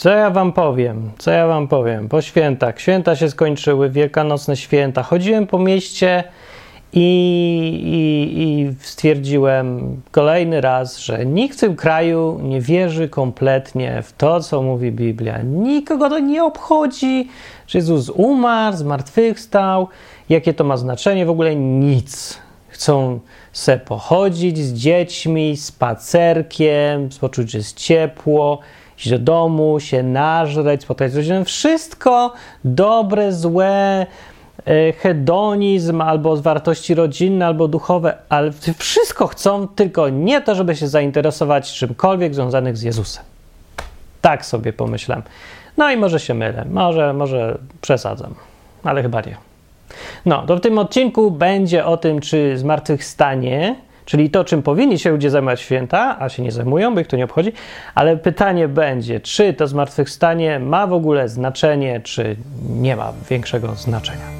Co ja wam powiem? Co ja wam powiem? Po świętach. Święta się skończyły, wielkanocne święta. Chodziłem po mieście i, i, i stwierdziłem kolejny raz, że nikt w tym kraju nie wierzy kompletnie w to, co mówi Biblia. Nikogo to nie obchodzi, że Jezus umarł, zmartwychwstał, jakie to ma znaczenie, w ogóle nic. Chcą se pochodzić z dziećmi, spacerkiem, poczuć, że jest ciepło, iść do domu, się nażreć, spotkać z rodziną. Wszystko dobre, złe, e, hedonizm albo wartości rodzinne, albo duchowe, ale wszystko chcą, tylko nie to, żeby się zainteresować czymkolwiek związanych z Jezusem. Tak sobie pomyślałem. No i może się mylę, może, może przesadzam, ale chyba nie. No, to w tym odcinku będzie o tym, czy zmartwychwstanie, czyli to, czym powinni się ludzie zajmować święta, a się nie zajmują, bo ich to nie obchodzi, ale pytanie będzie, czy to zmartwychwstanie ma w ogóle znaczenie, czy nie ma większego znaczenia.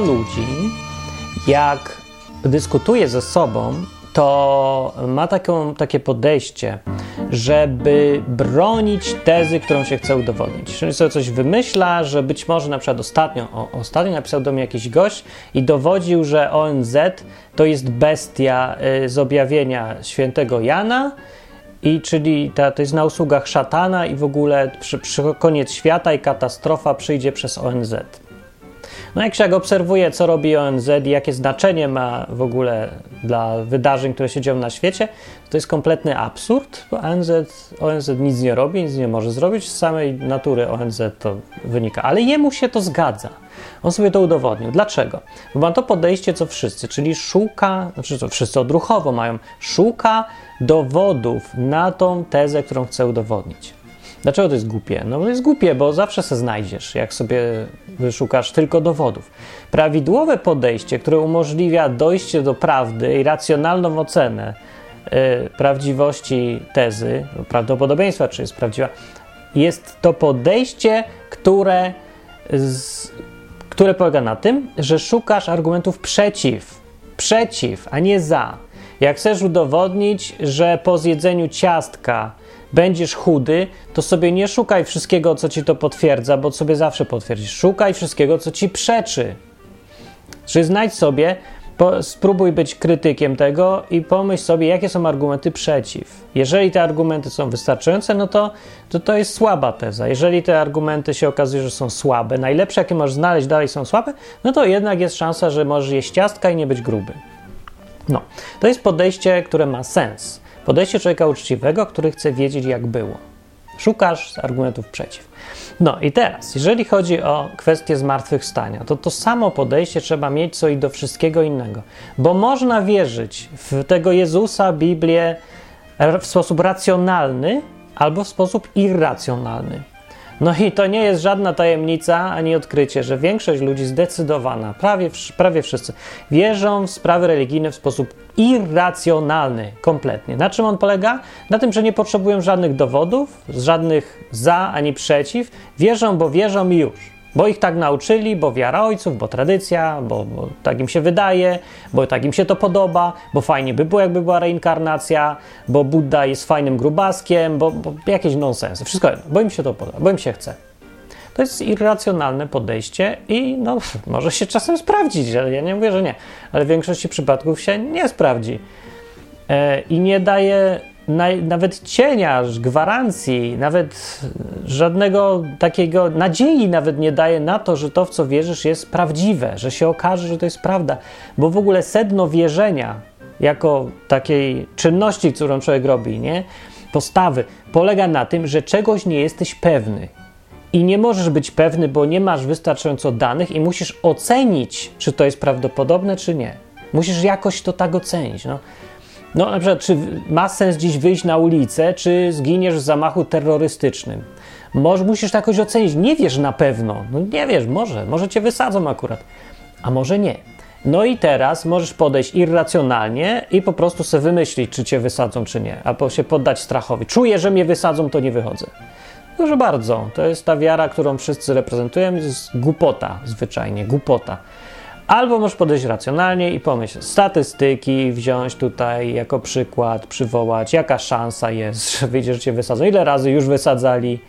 Ludzi, jak dyskutuje ze sobą, to ma taką, takie podejście, żeby bronić tezy, którą się chce udowodnić. Czyli sobie coś wymyśla, że być może na przykład ostatnio, o, ostatnio napisał do mnie jakiś gość i dowodził, że ONZ to jest bestia y, z objawienia świętego Jana, i czyli ta, to jest na usługach szatana i w ogóle przy, przy koniec świata i katastrofa przyjdzie przez ONZ. No jak się obserwuje, co robi ONZ i jakie znaczenie ma w ogóle dla wydarzeń, które się dzieją na świecie, to jest kompletny absurd, bo ONZ, ONZ nic nie robi, nic nie może zrobić, z samej natury ONZ to wynika, ale jemu się to zgadza. On sobie to udowodnił. Dlaczego? Bo ma to podejście, co wszyscy, czyli szuka, znaczy to wszyscy odruchowo mają, szuka dowodów na tą tezę, którą chce udowodnić. Dlaczego to jest głupie? No to jest głupie, bo zawsze se znajdziesz, jak sobie wyszukasz tylko dowodów. Prawidłowe podejście, które umożliwia dojście do prawdy i racjonalną ocenę yy, prawdziwości tezy, prawdopodobieństwa, czy jest prawdziwa, jest to podejście, które, z, które polega na tym, że szukasz argumentów przeciw, przeciw, a nie za. Jak chcesz udowodnić, że po zjedzeniu ciastka będziesz chudy, to sobie nie szukaj wszystkiego, co ci to potwierdza, bo sobie zawsze potwierdzisz. Szukaj wszystkiego, co ci przeczy. Czyli znajdź sobie, po, spróbuj być krytykiem tego i pomyśl sobie, jakie są argumenty przeciw. Jeżeli te argumenty są wystarczające, no to, to to jest słaba teza. Jeżeli te argumenty się okazuje, że są słabe, najlepsze, jakie możesz znaleźć, dalej są słabe, no to jednak jest szansa, że możesz jeść ciastka i nie być gruby. No, to jest podejście, które ma sens. Podejście człowieka uczciwego, który chce wiedzieć, jak było. Szukasz argumentów przeciw. No i teraz, jeżeli chodzi o kwestię zmartwychwstania, to to samo podejście trzeba mieć co i do wszystkiego innego, bo można wierzyć w tego Jezusa, Biblię w sposób racjonalny albo w sposób irracjonalny. No i to nie jest żadna tajemnica ani odkrycie, że większość ludzi zdecydowana, prawie, prawie wszyscy, wierzą w sprawy religijne w sposób irracjonalny, kompletnie. Na czym on polega? Na tym, że nie potrzebują żadnych dowodów, żadnych za ani przeciw. Wierzą, bo wierzą i już. Bo ich tak nauczyli, bo wiara ojców, bo tradycja, bo, bo, tak im się wydaje, bo tak im się to podoba, bo fajnie by było, jakby była reinkarnacja, bo Buddha jest fajnym grubaskiem, bo, bo jakieś nonsensy. Wszystko jedno, bo im się to podoba, bo im się chce. To jest irracjonalne podejście i no, może się czasem sprawdzić, ale ja nie mówię, że nie, ale w większości przypadków się nie sprawdzi. E, I nie daje nawet cienia, gwarancji, nawet żadnego takiego nadziei nawet nie daje na to, że to, w co wierzysz, jest prawdziwe, że się okaże, że to jest prawda. Bo w ogóle sedno wierzenia jako takiej czynności, którą człowiek robi, nie? postawy, polega na tym, że czegoś nie jesteś pewny. I nie możesz być pewny, bo nie masz wystarczająco danych i musisz ocenić, czy to jest prawdopodobne, czy nie. Musisz jakoś to tak ocenić. No. No, na przykład, czy ma sens dziś wyjść na ulicę, czy zginiesz w zamachu terrorystycznym? Może musisz to jakoś ocenić. Nie wiesz na pewno. No nie wiesz, może. Może cię wysadzą akurat. A może nie. No i teraz możesz podejść irracjonalnie i po prostu sobie wymyślić, czy cię wysadzą, czy nie, albo się poddać strachowi. Czuję, że mnie wysadzą, to nie wychodzę. Proszę bardzo, to jest ta wiara, którą wszyscy reprezentują, jest głupota zwyczajnie, głupota. Albo możesz podejść racjonalnie i pomyśleć, statystyki wziąć tutaj jako przykład, przywołać, jaka szansa jest, że wyjdzie, że cię wysadzą, ile razy już wysadzali,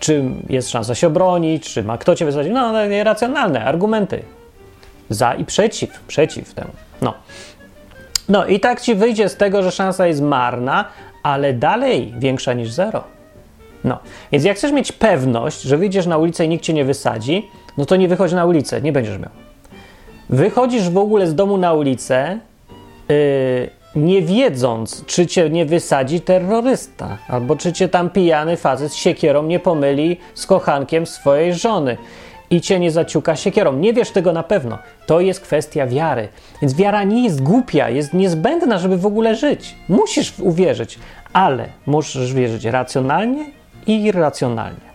czy jest szansa się obronić, czy ma kto cię wysadzić. No, racjonalne argumenty. Za i przeciw, przeciw temu. No. No i tak ci wyjdzie z tego, że szansa jest marna, ale dalej większa niż zero. No, więc jak chcesz mieć pewność, że wyjdziesz na ulicę i nikt cię nie wysadzi, no to nie wychodź na ulicę, nie będziesz miał. Wychodzisz w ogóle z domu na ulicę, yy, nie wiedząc, czy cię nie wysadzi terrorysta, albo czy cię tam pijany facet z siekierą nie pomyli z kochankiem swojej żony i cię nie zaciuka siekierą. Nie wiesz tego na pewno. To jest kwestia wiary. Więc wiara nie jest głupia, jest niezbędna, żeby w ogóle żyć. Musisz uwierzyć, ale musisz wierzyć racjonalnie i irracjonalnie.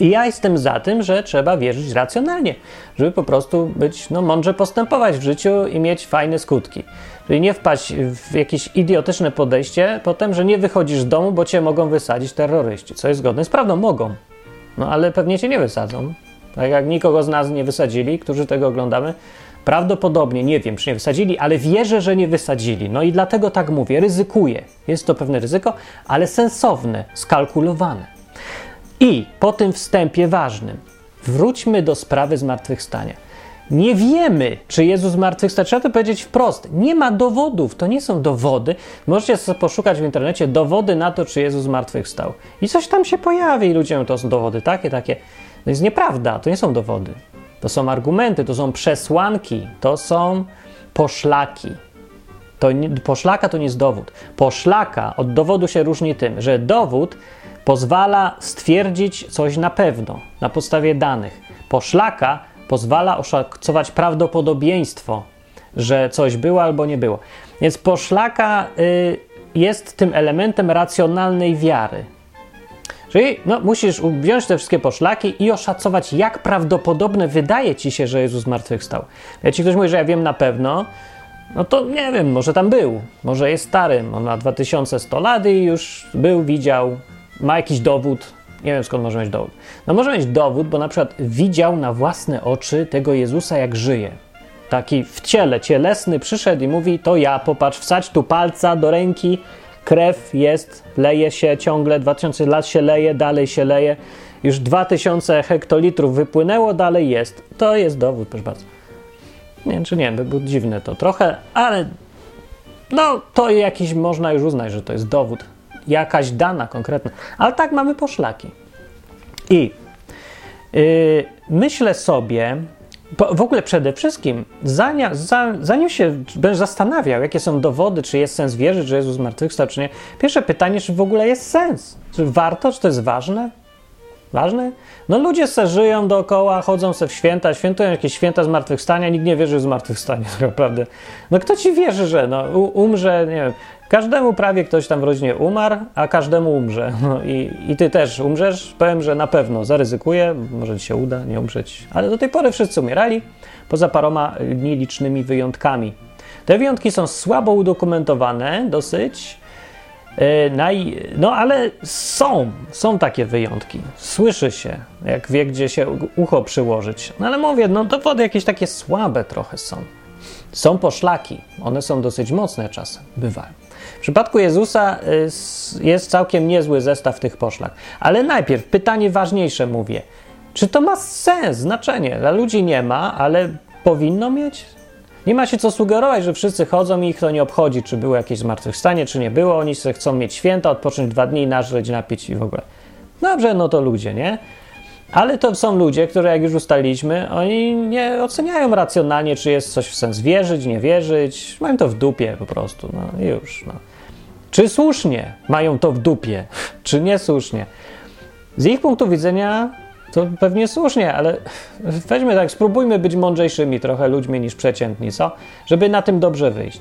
I ja jestem za tym, że trzeba wierzyć racjonalnie, żeby po prostu być, no, mądrze postępować w życiu i mieć fajne skutki. Czyli nie wpaść w jakieś idiotyczne podejście, potem, że nie wychodzisz z domu, bo cię mogą wysadzić terroryści, co jest zgodne z prawdą. Mogą, no ale pewnie cię nie wysadzą. Tak jak nikogo z nas nie wysadzili, którzy tego oglądamy, prawdopodobnie, nie wiem, czy nie wysadzili, ale wierzę, że nie wysadzili. No i dlatego tak mówię, ryzykuję. Jest to pewne ryzyko, ale sensowne, skalkulowane. I po tym wstępie ważnym, wróćmy do sprawy zmartwychwstania. Nie wiemy, czy Jezus zmartwychwstał. Trzeba to powiedzieć wprost. Nie ma dowodów, to nie są dowody. Możecie sobie poszukać w internecie dowody na to, czy Jezus zmartwychwstał. I coś tam się pojawi i ludzie to są dowody takie, takie. To jest nieprawda, to nie są dowody. To są argumenty, to są przesłanki, to są poszlaki. To nie, poszlaka to nie jest dowód. Poszlaka od dowodu się różni tym, że dowód pozwala stwierdzić coś na pewno, na podstawie danych. Poszlaka pozwala oszacować prawdopodobieństwo, że coś było albo nie było. Więc poszlaka y, jest tym elementem racjonalnej wiary. Czyli no, musisz wziąć te wszystkie poszlaki i oszacować, jak prawdopodobne wydaje ci się, że Jezus zmartwychwstał. Jak ci ktoś mówi, że ja wiem na pewno, no to nie wiem, może tam był, może jest starym, on ma 2100 lat i już był, widział, ma jakiś dowód, nie wiem skąd może mieć dowód. No może mieć dowód, bo na przykład widział na własne oczy tego Jezusa jak żyje. Taki w ciele, cielesny przyszedł i mówi, to ja, popatrz, wsadź tu palca do ręki, krew jest, leje się ciągle, 2000 lat się leje, dalej się leje, już 2000 hektolitrów wypłynęło, dalej jest. To jest dowód, proszę bardzo. Nie wiem, czy nie, by było dziwne to trochę, ale no to jakiś można już uznać, że to jest dowód jakaś dana konkretna, ale tak mamy poszlaki. I yy, myślę sobie, w ogóle przede wszystkim, zanim, zanim się będziesz zastanawiał, jakie są dowody, czy jest sens wierzyć, że Jezus zmartwychwstał, czy nie, pierwsze pytanie, czy w ogóle jest sens? Czy warto, czy to jest ważne? Ważne? No ludzie se żyją dookoła, chodzą se w święta, świętują jakieś święta zmartwychwstania, nikt nie wierzy w zmartwychwstanie tak naprawdę. No kto ci wierzy, że no, umrze, nie wiem, każdemu prawie ktoś tam w rodzinie umarł, a każdemu umrze. No i, i ty też umrzesz? Powiem, że na pewno zaryzykuję, może ci się uda nie umrzeć, ale do tej pory wszyscy umierali, poza paroma nielicznymi wyjątkami. Te wyjątki są słabo udokumentowane, dosyć, E, no ale są, są takie wyjątki. Słyszy się, jak wie, gdzie się ucho przyłożyć. No ale mówię, no dowody jakieś takie słabe trochę są. Są poszlaki, one są dosyć mocne czasem, bywają. W przypadku Jezusa y, jest całkiem niezły zestaw tych poszlak. Ale najpierw pytanie ważniejsze mówię. Czy to ma sens, znaczenie? Dla ludzi nie ma, ale powinno mieć? Nie ma się co sugerować, że wszyscy chodzą i ich to nie obchodzi, czy było jakieś zmartwychwstanie, czy nie było. Oni chcą mieć święta, odpocząć dwa dni, nażreć, napić i w ogóle. Dobrze, no to ludzie, nie? Ale to są ludzie, które jak już ustaliliśmy, oni nie oceniają racjonalnie, czy jest coś w sens wierzyć, nie wierzyć. Mają to w dupie po prostu, no już, no. Czy słusznie mają to w dupie, czy niesłusznie? Z ich punktu widzenia to pewnie słusznie, ale weźmy tak, spróbujmy być mądrzejszymi trochę ludźmi niż przeciętni, co? Żeby na tym dobrze wyjść.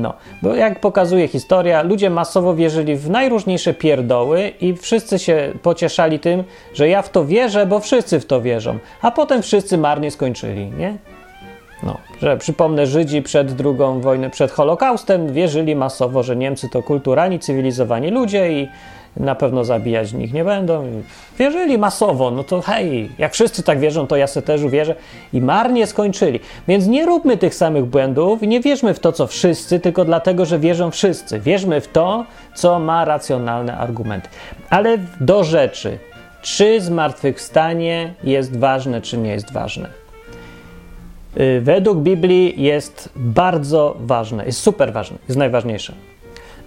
No, bo jak pokazuje historia, ludzie masowo wierzyli w najróżniejsze pierdoły i wszyscy się pocieszali tym, że ja w to wierzę, bo wszyscy w to wierzą, a potem wszyscy marnie skończyli, nie? No, że przypomnę, Żydzi przed drugą wojną, przed Holokaustem wierzyli masowo, że Niemcy to kulturalni, cywilizowani ludzie i na pewno zabijać nich nie będą. Wierzyli masowo, no to hej, jak wszyscy tak wierzą, to ja se też uwierzę. I marnie skończyli. Więc nie róbmy tych samych błędów i nie wierzmy w to, co wszyscy, tylko dlatego, że wierzą wszyscy. Wierzmy w to, co ma racjonalne argumenty. Ale do rzeczy. Czy zmartwychwstanie jest ważne, czy nie jest ważne? Y, według Biblii jest bardzo ważne, jest super ważne, jest najważniejsze.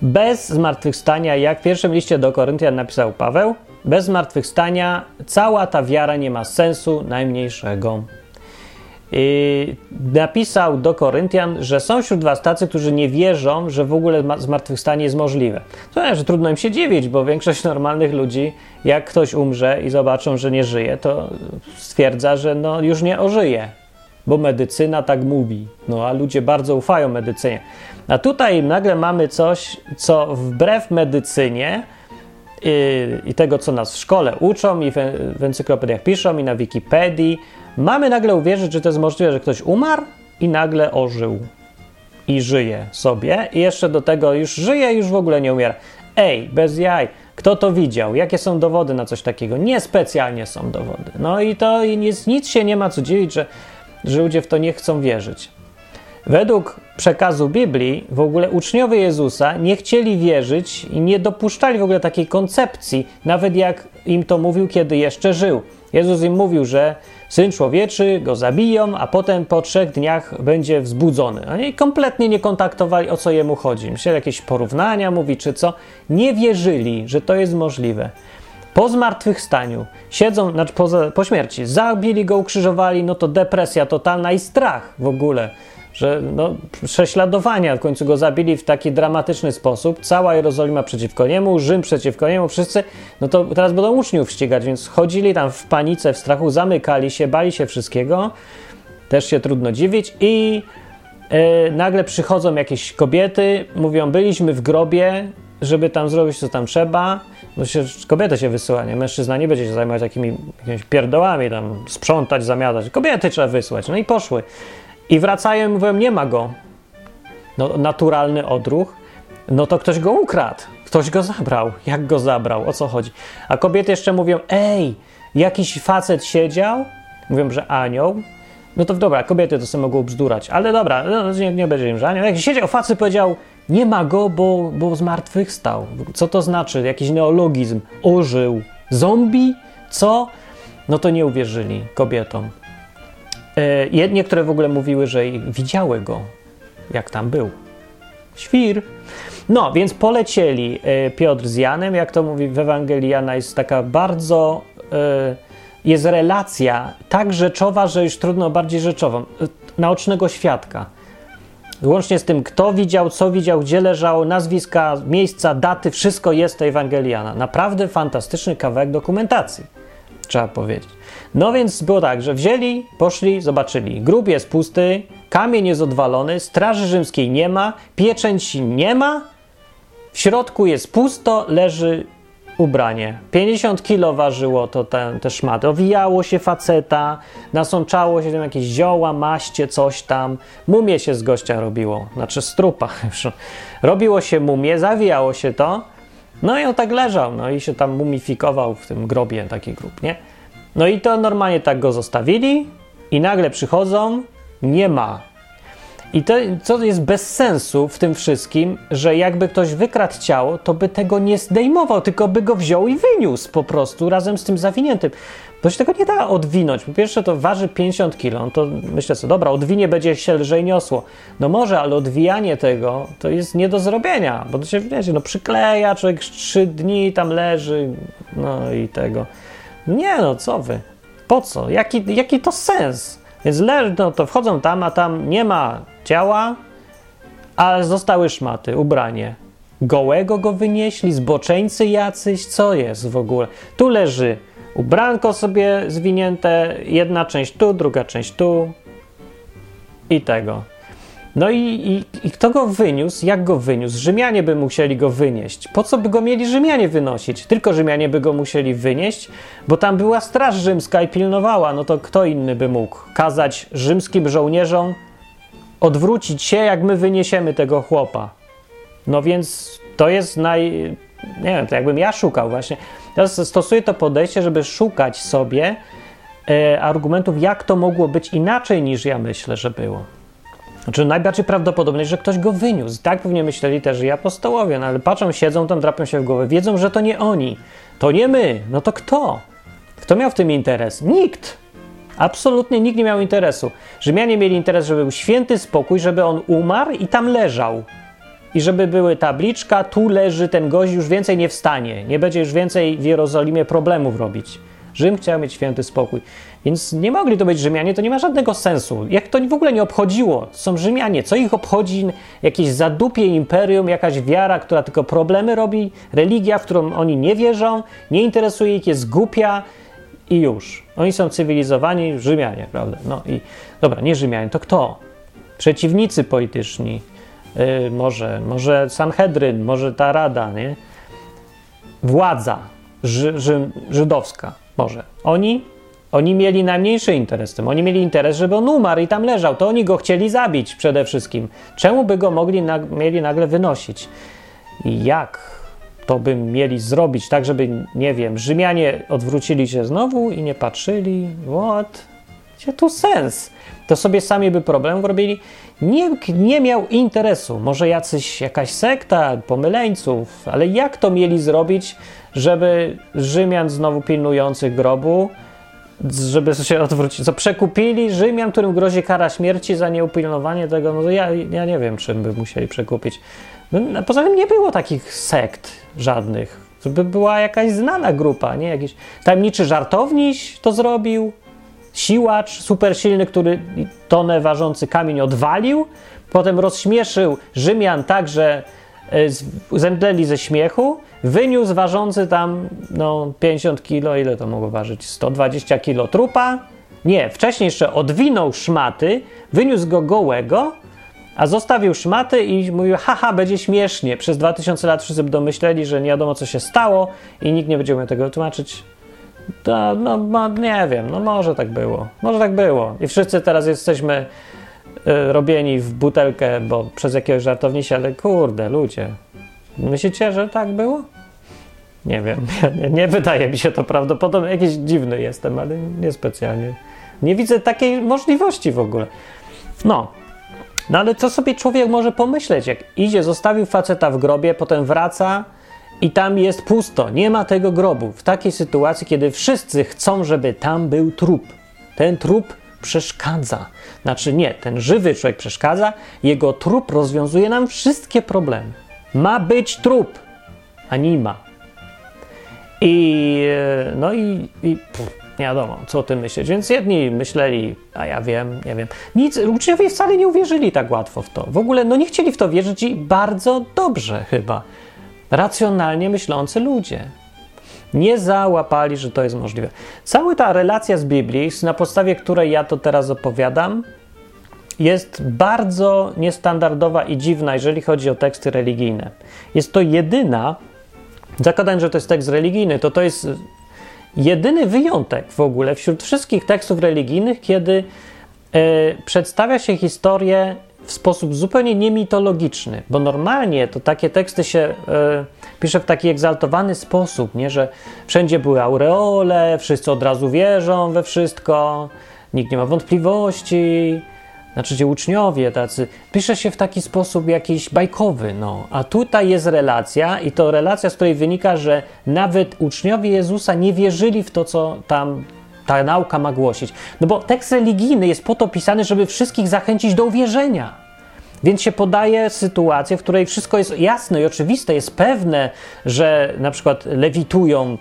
Bez zmartwychwstania, jak w pierwszym liście do Koryntian napisał Paweł, bez zmartwychwstania cała ta wiara nie ma sensu najmniejszego. Napisał do Koryntian, że są wśród was tacy, którzy nie wierzą, że w ogóle zmartwychwstanie jest możliwe. To że trudno im się dziwić, bo większość normalnych ludzi, jak ktoś umrze i zobaczą, że nie żyje, to stwierdza, że no, już nie ożyje, bo medycyna tak mówi. No a ludzie bardzo ufają medycynie. A tutaj nagle mamy coś, co wbrew medycynie i, y, i tego, co nas w szkole uczą, i w, w encyklopediach piszą, i na Wikipedii, mamy nagle uwierzyć, że to jest możliwe, że ktoś umarł i nagle ożył. I żyje sobie, i jeszcze do tego już żyje, już w ogóle nie umiera. Ej, bez jaj. Kto to widział? Jakie są dowody na coś takiego? Niespecjalnie są dowody. No i to i nic, nic się nie ma co dziwić, że, że ludzie w to nie chcą wierzyć. Według przekazu Biblii w ogóle uczniowie Jezusa nie chcieli wierzyć i nie dopuszczali w ogóle takiej koncepcji, nawet jak im to mówił, kiedy jeszcze żył. Jezus im mówił, że syn człowieczy go zabiją, a potem po trzech dniach będzie wzbudzony. Oni kompletnie nie kontaktowali, o co jemu chodzi. Myśleli, jakieś porównania mówi, czy co. Nie wierzyli, że to jest możliwe. Po zmartwychwstaniu siedzą, znaczy po, po śmierci, zabili go, ukrzyżowali, no to depresja totalna i strach w ogóle że no, prześladowania w końcu go zabili w taki dramatyczny sposób. Cała Jerozolima przeciwko niemu, Rzym przeciwko niemu, wszyscy. No to teraz będą uczniów ścigać, więc chodzili tam w panice, w strachu, zamykali się, bali się wszystkiego. Też się trudno dziwić. I yy, nagle przychodzą jakieś kobiety, mówią: Byliśmy w grobie, żeby tam zrobić co tam trzeba. Bo się, kobiety się wysyła, nie? Mężczyzna nie będzie się zajmować takimi jakimiś pierdołami, tam sprzątać, zamiatać. Kobiety trzeba wysłać. No i poszły. I wracają i mówią, nie ma go. No, naturalny odruch. No to ktoś go ukradł. Ktoś go zabrał. Jak go zabrał? O co chodzi? A kobiety jeszcze mówią, ej, jakiś facet siedział. Mówią, że anioł. No to dobra, kobiety to sobie mogą bzdurać, ale dobra, no, nie, nie będzie im, anioł. Jak siedział facet powiedział, nie ma go, bo, bo zmartwychwstał. Co to znaczy? Jakiś neologizm. Ożył. Zombie? Co? No to nie uwierzyli kobietom. E, niektóre w ogóle mówiły, że widziały go, jak tam był. Świr. No, więc polecieli e, Piotr z Janem, jak to mówi w Ewangelii Jana, jest taka bardzo, e, jest relacja tak rzeczowa, że już trudno bardziej rzeczową, naocznego świadka. Łącznie z tym, kto widział, co widział, gdzie leżał, nazwiska, miejsca, daty, wszystko jest to Ewangeliana. Naprawdę fantastyczny kawałek dokumentacji, trzeba powiedzieć. No więc było tak, że wzięli, poszli, zobaczyli. Grób jest pusty, kamień jest odwalony, straży rzymskiej nie ma, pieczęci nie ma, w środku jest pusto, leży ubranie. 50 kilo ważyło to te, te szmaty. Owijało się faceta, nasączało się tam jakieś zioła, maście, coś tam. Mumie się z gościa robiło, znaczy strupa. Robiło się mumie, zawijało się to. No i on tak leżał, no i się tam mumifikował w tym grobie taki grób, nie? No i to normalnie tak go zostawili i nagle przychodzą, nie ma. I to, co jest bez sensu w tym wszystkim, że jakby ktoś wykradł ciało, to by tego nie zdejmował, tylko by go wziął i wyniósł po prostu razem z tym zawiniętym. To się tego nie da odwinąć. Po pierwsze, to waży 50 kg, no to myślę sobie, dobra, odwinie będzie się lżej niosło. No może, ale odwijanie tego to jest nie do zrobienia, bo to się, wiecie, no przykleja, człowiek 3 dni tam leży, no i tego. Nie no, co wy? Po co? Jaki, jaki to sens? Więc leży, no to wchodzą tam, a tam nie ma ciała, ale zostały szmaty, ubranie. Gołego go wynieśli, zboczeńcy jacyś, co jest w ogóle? Tu leży ubranko sobie zwinięte, jedna część tu, druga część tu i tego. No i, i, i, kto go wyniósł? Jak go wyniósł? Rzymianie by musieli go wynieść. Po co by go mieli Rzymianie wynosić? Tylko Rzymianie by go musieli wynieść, bo tam była straż rzymska i pilnowała. No to kto inny by mógł kazać rzymskim żołnierzom odwrócić się, jak my wyniesiemy tego chłopa? No więc to jest naj. Nie wiem, to jakbym ja szukał właśnie. Ja stosuję to podejście, żeby szukać sobie e, argumentów, jak to mogło być inaczej niż ja myślę, że było. Znaczy najbardziej prawdopodobne, że ktoś go wyniósł. Tak pewnie myśleli też i apostołowie, no ale patrzą, siedzą tam, drapią się w głowę, wiedzą, że to nie oni, to nie my. No to kto? Kto miał w tym interes? Nikt. Absolutnie nikt nie miał interesu. Rzymianie mieli interes, żeby był święty spokój, żeby on umarł i tam leżał. I żeby były tabliczka, tu leży ten gość, już więcej nie wstanie. Nie będzie już więcej w Jerozolimie problemów robić. Rzym chciał mieć święty spokój. Więc nie mogli to być Rzymianie, to nie ma żadnego sensu. Jak to w ogóle nie obchodziło? Są Rzymianie, co ich obchodzi jakieś zadupie imperium, jakaś wiara, która tylko problemy robi, religia, w którą oni nie wierzą, nie interesuje ich, jest głupia i już. Oni są cywilizowani Rzymianie, prawda? No i dobra, nie Rzymianie, to kto? Przeciwnicy polityczni, yy, może, może Sanhedryn, może ta rada, nie? Władza ży, ży, żydowska, może. Oni oni mieli najmniejszy interes w tym. Oni mieli interes, żeby on umarł i tam leżał. To oni go chcieli zabić przede wszystkim. Czemu by go mogli mieli nagle wynosić? I jak to by mieli zrobić tak, żeby, nie wiem, Rzymianie odwrócili się znowu i nie patrzyli? What? Gdzie tu sens? To sobie sami by problem robili. Nikt nie miał interesu. Może jacyś, jakaś sekta pomyleńców, ale jak to mieli zrobić, żeby Rzymian znowu pilnujących grobu żeby się odwrócić. Co przekupili Rzymian, którym grozi kara śmierci za nieupilnowanie tego, no ja, ja nie wiem, czym by musieli przekupić. No, poza tym nie było takich sekt żadnych. To by była jakaś znana grupa, nie? Jakiś tajemniczy żartowniś to zrobił, siłacz super silny, który tonę ważący kamień odwalił, potem rozśmieszył Rzymian tak, że e, zemdleli ze śmiechu, wyniósł ważący tam no, 50 kilo, ile to mogło ważyć? 120 kilo trupa. Nie, wcześniej jeszcze odwinął szmaty, wyniósł go gołego, a zostawił szmaty i mówił, haha, będzie śmiesznie. Przez 2000 lat wszyscy domyśleli, że nie wiadomo, co się stało i nikt nie będzie umiał tego tłumaczyć. To, no, no, nie wiem, no może tak było. Może tak było. I wszyscy teraz jesteśmy y, robieni w butelkę, bo przez jakiegoś żartownisia, ale kurde, ludzie, Myślicie, że tak było? Nie wiem, nie, nie wydaje mi się to prawdopodobne. Jakiś dziwny jestem, ale niespecjalnie. Nie widzę takiej możliwości w ogóle. No, no ale co sobie człowiek może pomyśleć, jak idzie, zostawił faceta w grobie, potem wraca i tam jest pusto, nie ma tego grobu. W takiej sytuacji, kiedy wszyscy chcą, żeby tam był trup. Ten trup przeszkadza. Znaczy nie, ten żywy człowiek przeszkadza, jego trup rozwiązuje nam wszystkie problemy. Ma być trup, a nie ma. I e, no i, i pff, nie wiadomo, co o tym myśleć. Więc jedni myśleli, a ja wiem, nie wiem. Nic, uczniowie wcale nie uwierzyli tak łatwo w to. W ogóle no nie chcieli w to wierzyć i bardzo dobrze chyba. Racjonalnie myślący ludzie. Nie załapali, że to jest możliwe. Cała ta relacja z Biblii, na podstawie której ja to teraz opowiadam, jest bardzo niestandardowa i dziwna, jeżeli chodzi o teksty religijne. Jest to jedyna, zakładając, że to jest tekst religijny, to to jest jedyny wyjątek w ogóle wśród wszystkich tekstów religijnych, kiedy e, przedstawia się historię w sposób zupełnie niemitologiczny, bo normalnie to takie teksty się e, pisze w taki egzaltowany sposób, nie, że wszędzie były aureole, wszyscy od razu wierzą we wszystko, nikt nie ma wątpliwości, znaczy ci uczniowie tacy, pisze się w taki sposób jakiś bajkowy, no. A tutaj jest relacja i to relacja, z której wynika, że nawet uczniowie Jezusa nie wierzyli w to, co tam ta nauka ma głosić. No bo tekst religijny jest po to pisany, żeby wszystkich zachęcić do uwierzenia. Więc się podaje sytuację, w której wszystko jest jasne i oczywiste, jest pewne, że na przykład lewitują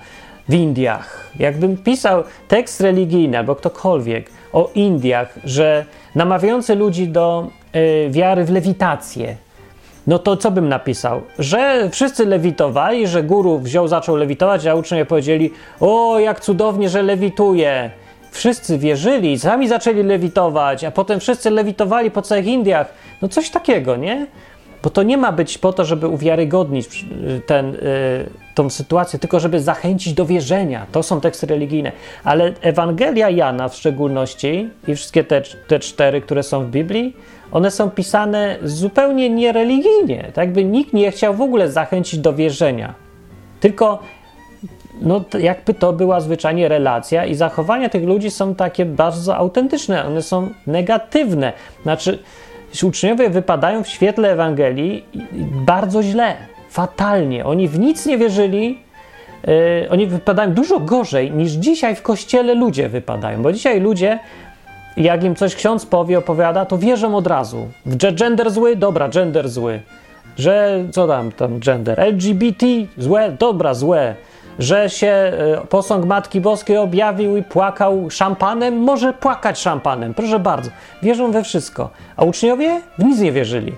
w Indiach. Jakbym pisał tekst religijny albo ktokolwiek o Indiach, że namawiający ludzi do y, wiary w lewitację, no to co bym napisał? Że wszyscy lewitowali, że guru wziął, zaczął lewitować, a uczniowie powiedzieli: O, jak cudownie, że lewituje. wszyscy wierzyli, sami zaczęli lewitować, a potem wszyscy lewitowali po całych Indiach. No coś takiego, nie? Bo to nie ma być po to, żeby uwiarygodnić ten, y, tą sytuację, tylko żeby zachęcić do wierzenia. To są teksty religijne. Ale Ewangelia Jana w szczególności i wszystkie te, te cztery, które są w Biblii, one są pisane zupełnie niereligijnie. Tak jakby nikt nie chciał w ogóle zachęcić do wierzenia. Tylko no, jakby to była zwyczajnie relacja i zachowania tych ludzi są takie bardzo autentyczne, one są negatywne. Znaczy, uczniowie wypadają w świetle Ewangelii bardzo źle, fatalnie. Oni w nic nie wierzyli, yy, oni wypadają dużo gorzej niż dzisiaj w kościele ludzie wypadają, bo dzisiaj ludzie, jak im coś ksiądz powie, opowiada, to wierzą od razu. Że gender zły, dobra, gender zły. Że co tam, tam gender? LGBT złe, dobra, złe że się e, posąg Matki Boskiej objawił i płakał szampanem, może płakać szampanem, proszę bardzo. Wierzą we wszystko. A uczniowie w nic nie wierzyli.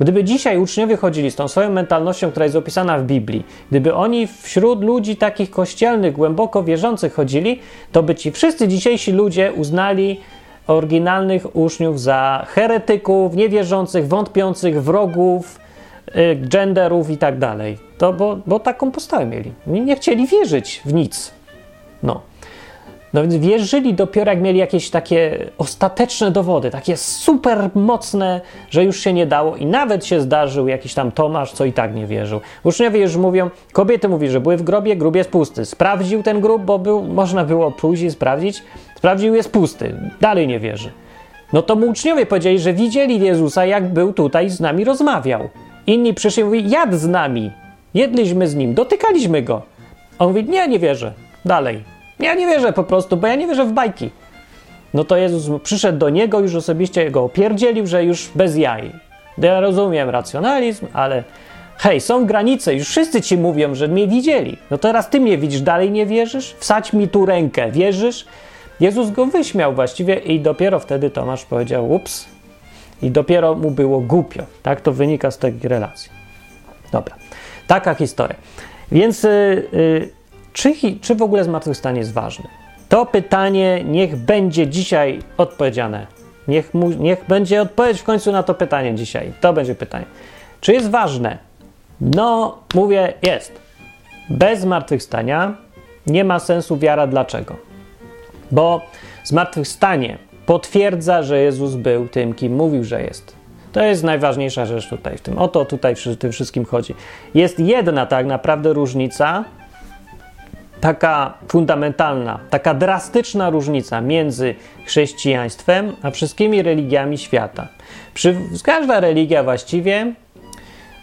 Gdyby dzisiaj uczniowie chodzili z tą swoją mentalnością, która jest opisana w Biblii, gdyby oni wśród ludzi takich kościelnych, głęboko wierzących chodzili, to by ci wszyscy dzisiejsi ludzie uznali oryginalnych uczniów za heretyków, niewierzących, wątpiących, wrogów, Y, genderów i tak dalej. To bo, bo taką postawę mieli. Nie chcieli wierzyć w nic. No. No więc wierzyli dopiero jak mieli jakieś takie ostateczne dowody, takie super mocne, że już się nie dało i nawet się zdarzył jakiś tam Tomasz, co i tak nie wierzył. Uczniowie już mówią, kobiety mówi, że były w grobie, grób jest pusty. Sprawdził ten grób, bo był, można było później sprawdzić. Sprawdził, jest pusty. Dalej nie wierzy. No to mu uczniowie powiedzieli, że widzieli Jezusa, jak był tutaj z nami rozmawiał. Inni przyszli i mówi, jadł z nami. Jedliśmy z nim, dotykaliśmy go. On mówi, nie, nie wierzę. Dalej. Ja nie wierzę po prostu, bo ja nie wierzę w bajki. No to Jezus przyszedł do niego, już osobiście go opierdzielił, że już bez jaj. Ja rozumiem racjonalizm, ale hej, są granice, już wszyscy ci mówią, że mnie widzieli. No teraz ty mnie widzisz, dalej nie wierzysz? Wsadź mi tu rękę, wierzysz? Jezus go wyśmiał właściwie i dopiero wtedy Tomasz powiedział, ups, i dopiero mu było głupio. Tak to wynika z tej relacji. Dobra, taka historia. Więc yy, yy, czy, czy w ogóle zmartwychwstanie jest ważne? To pytanie niech będzie dzisiaj odpowiedziane. Niech, mu, niech będzie odpowiedź w końcu na to pytanie dzisiaj. To będzie pytanie. Czy jest ważne? No, mówię, jest. Bez zmartwychwstania nie ma sensu wiara. Dlaczego? Bo zmartwychwstanie potwierdza, że Jezus był tym, kim mówił, że jest. To jest najważniejsza rzecz tutaj w tym. O to tutaj przy tym wszystkim chodzi. Jest jedna tak naprawdę różnica, taka fundamentalna, taka drastyczna różnica między chrześcijaństwem a wszystkimi religiami świata. Przy, każda religia właściwie,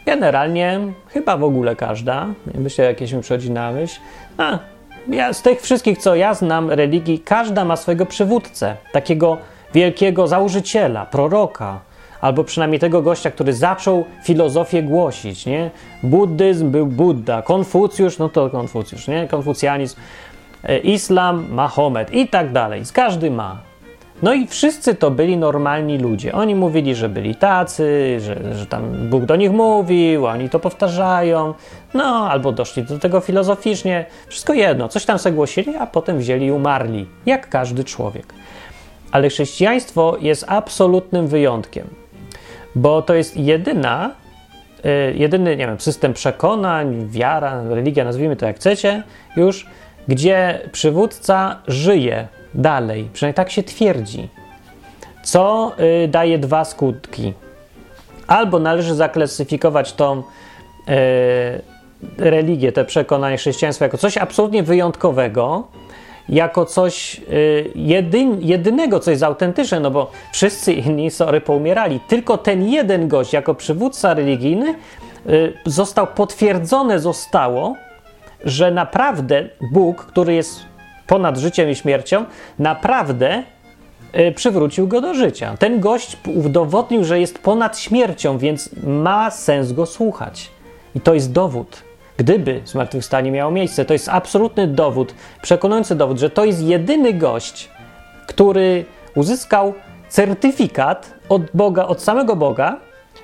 generalnie, chyba w ogóle każda, myślę, jakieś mi przychodzi na myśl, a, ja, z tych wszystkich, co ja znam religii, każda ma swojego przywódcę, takiego wielkiego założyciela, proroka, albo przynajmniej tego gościa, który zaczął filozofię głosić, nie? Buddyzm był Buddha, Konfucjusz, no to Konfucjusz, nie? Konfucjanizm, e, islam, Mahomet i tak dalej. Każdy ma. No i wszyscy to byli normalni ludzie. Oni mówili, że byli tacy, że, że tam Bóg do nich mówił, oni to powtarzają, no albo doszli do tego filozoficznie. Wszystko jedno, coś tam sobie głosili, a potem wzięli i umarli, jak każdy człowiek. Ale chrześcijaństwo jest absolutnym wyjątkiem, bo to jest jedyna, yy, jedyny, nie wiem, system przekonań, wiara, religia, nazwijmy to jak chcecie, już, gdzie przywódca żyje dalej. Przynajmniej tak się twierdzi. Co y, daje dwa skutki. Albo należy zaklasyfikować tą y, religię, te przekonanie chrześcijaństwa jako coś absolutnie wyjątkowego, jako coś y, jedyn, jedynego, coś jest autentyczne, no bo wszyscy inni, sorry, poumierali. Tylko ten jeden gość, jako przywódca religijny, y, został potwierdzone, zostało, że naprawdę Bóg, który jest ponad życiem i śmiercią, naprawdę y, przywrócił go do życia. Ten gość udowodnił, że jest ponad śmiercią, więc ma sens go słuchać. I to jest dowód. Gdyby zmartwychwstanie miało miejsce, to jest absolutny dowód, przekonujący dowód, że to jest jedyny gość, który uzyskał certyfikat od Boga, od samego Boga,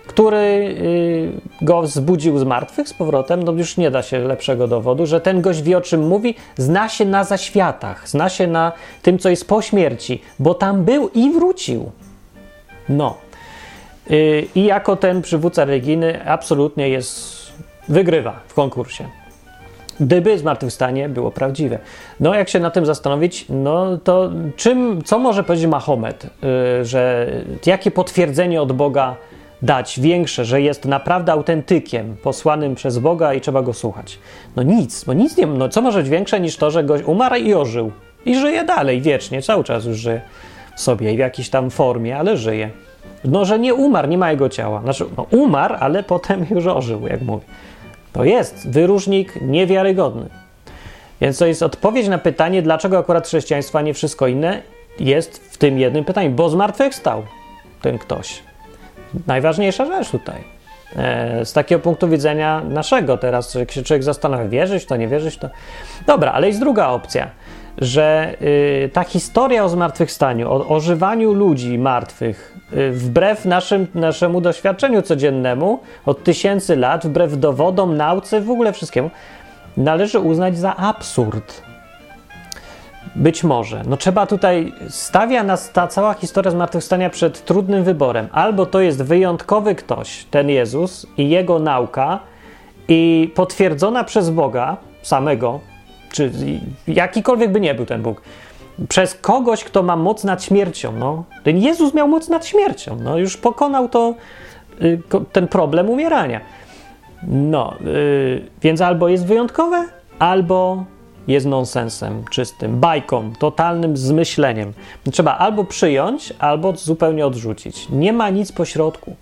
który y, go wzbudził z martwych z powrotem, no już nie da się lepszego dowodu, że ten gość wie o czym mówi, zna się na zaświatach, zna się na tym, co jest po śmierci, bo tam był i wrócił. No. Y, I jako ten przywódca religijny absolutnie jest, wygrywa w konkursie. Gdyby zmartwychwstanie było prawdziwe. No, jak się na tym zastanowić, no to czym, co może powiedzieć Mahomet, yy, że jakie potwierdzenie od Boga dać większe, że jest naprawdę autentykiem posłanym przez Boga i trzeba go słuchać? No nic, bo nic nie, no co może być większe niż to, że gość umarł i ożył i żyje dalej wiecznie, cały czas już żyje sobie w jakiejś tam formie, ale żyje. No, że nie umarł, nie ma jego ciała. Znaczy, no, umarł, ale potem już ożył, jak mówi. To jest wyróżnik niewiarygodny. Więc to jest odpowiedź na pytanie, dlaczego akurat chrześcijaństwo, a nie wszystko inne, jest w tym jednym pytaniu. Bo zmartwychwstał ten ktoś. Najważniejsza rzecz tutaj. E, z takiego punktu widzenia naszego teraz, jak się człowiek zastanawia, wierzyć to, nie wierzyć to. Dobra, ale jest druga opcja, że y, ta historia o zmartwychwstaniu, o ożywaniu ludzi martwych, y, wbrew naszym, naszemu doświadczeniu codziennemu od tysięcy lat, wbrew dowodom, nauce, w ogóle wszystkiemu, należy uznać za absurd. Być może. No trzeba tutaj, stawia nas ta cała historia zmartwychwstania przed trudnym wyborem. Albo to jest wyjątkowy ktoś, ten Jezus i jego nauka i potwierdzona przez Boga samego, czy jakikolwiek by nie był ten Bóg, przez kogoś, kto ma moc nad śmiercią. No. Ten Jezus miał moc nad śmiercią. No, już pokonał to, y, ten problem umierania. No, yy, więc albo jest wyjątkowe, albo jest nonsensem czystym, bajką, totalnym zmyśleniem. Trzeba albo przyjąć, albo zupełnie odrzucić. Nie ma nic pośrodku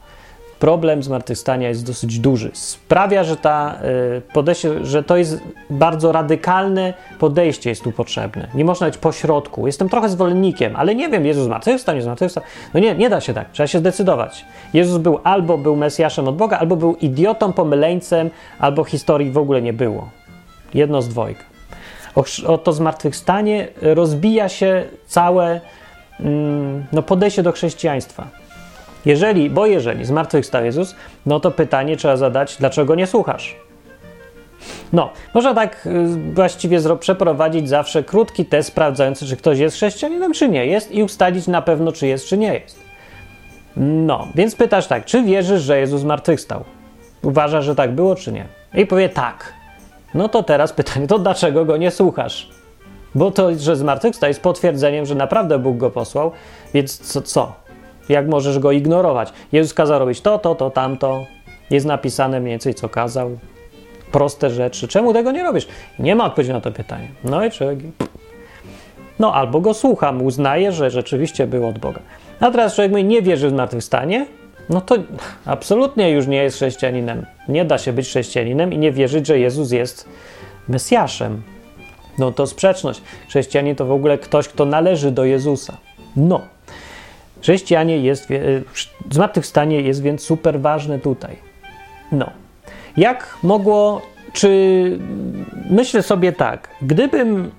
problem zmartwychwstania jest dosyć duży. Sprawia, że, ta, y, podejście, że to jest bardzo radykalne podejście jest tu potrzebne. Nie można być pośrodku. Jestem trochę zwolennikiem, ale nie wiem, Jezus zmartwychwstał, zmartwychwstał. No nie, nie da się tak. Trzeba się zdecydować. Jezus był albo był Mesjaszem od Boga, albo był idiotą, pomyleńcem, albo historii w ogóle nie było. Jedno z dwojga. O, o to zmartwychwstanie rozbija się całe mm, no, podejście do chrześcijaństwa. Jeżeli, bo jeżeli zmartwychwstał Jezus, no to pytanie trzeba zadać, dlaczego nie słuchasz? No, można tak y, właściwie przeprowadzić zawsze krótki test sprawdzający, czy ktoś jest chrześcijaninem, czy nie jest, i ustalić na pewno, czy jest, czy nie jest. No, więc pytasz tak, czy wierzysz, że Jezus zmartwychwstał? Uważasz, że tak było, czy nie? I powie tak. No to teraz pytanie, to dlaczego go nie słuchasz? Bo to, że zmartwychwstał jest potwierdzeniem, że naprawdę Bóg go posłał, więc co? co? Jak możesz go ignorować? Jezus kazał robić to, to, to, tamto. Jest napisane mniej więcej, co kazał. Proste rzeczy. Czemu tego nie robisz? Nie ma odpowiedzi na to pytanie. No i człowiek... No albo go słucham, uznaje, że rzeczywiście był od Boga. A teraz człowiek mówi, nie wierzy w zmartwychwstanie, no to absolutnie już nie jest chrześcijaninem. Nie da się być chrześcijaninem i nie wierzyć, że Jezus jest Mesjaszem. No to sprzeczność. Chrześcijanin to w ogóle ktoś, kto należy do Jezusa. No. Chrześcijanie jest, y, zmartwychwstanie jest więc super ważne tutaj. No. Jak mogło, czy myślę sobie tak, gdybym,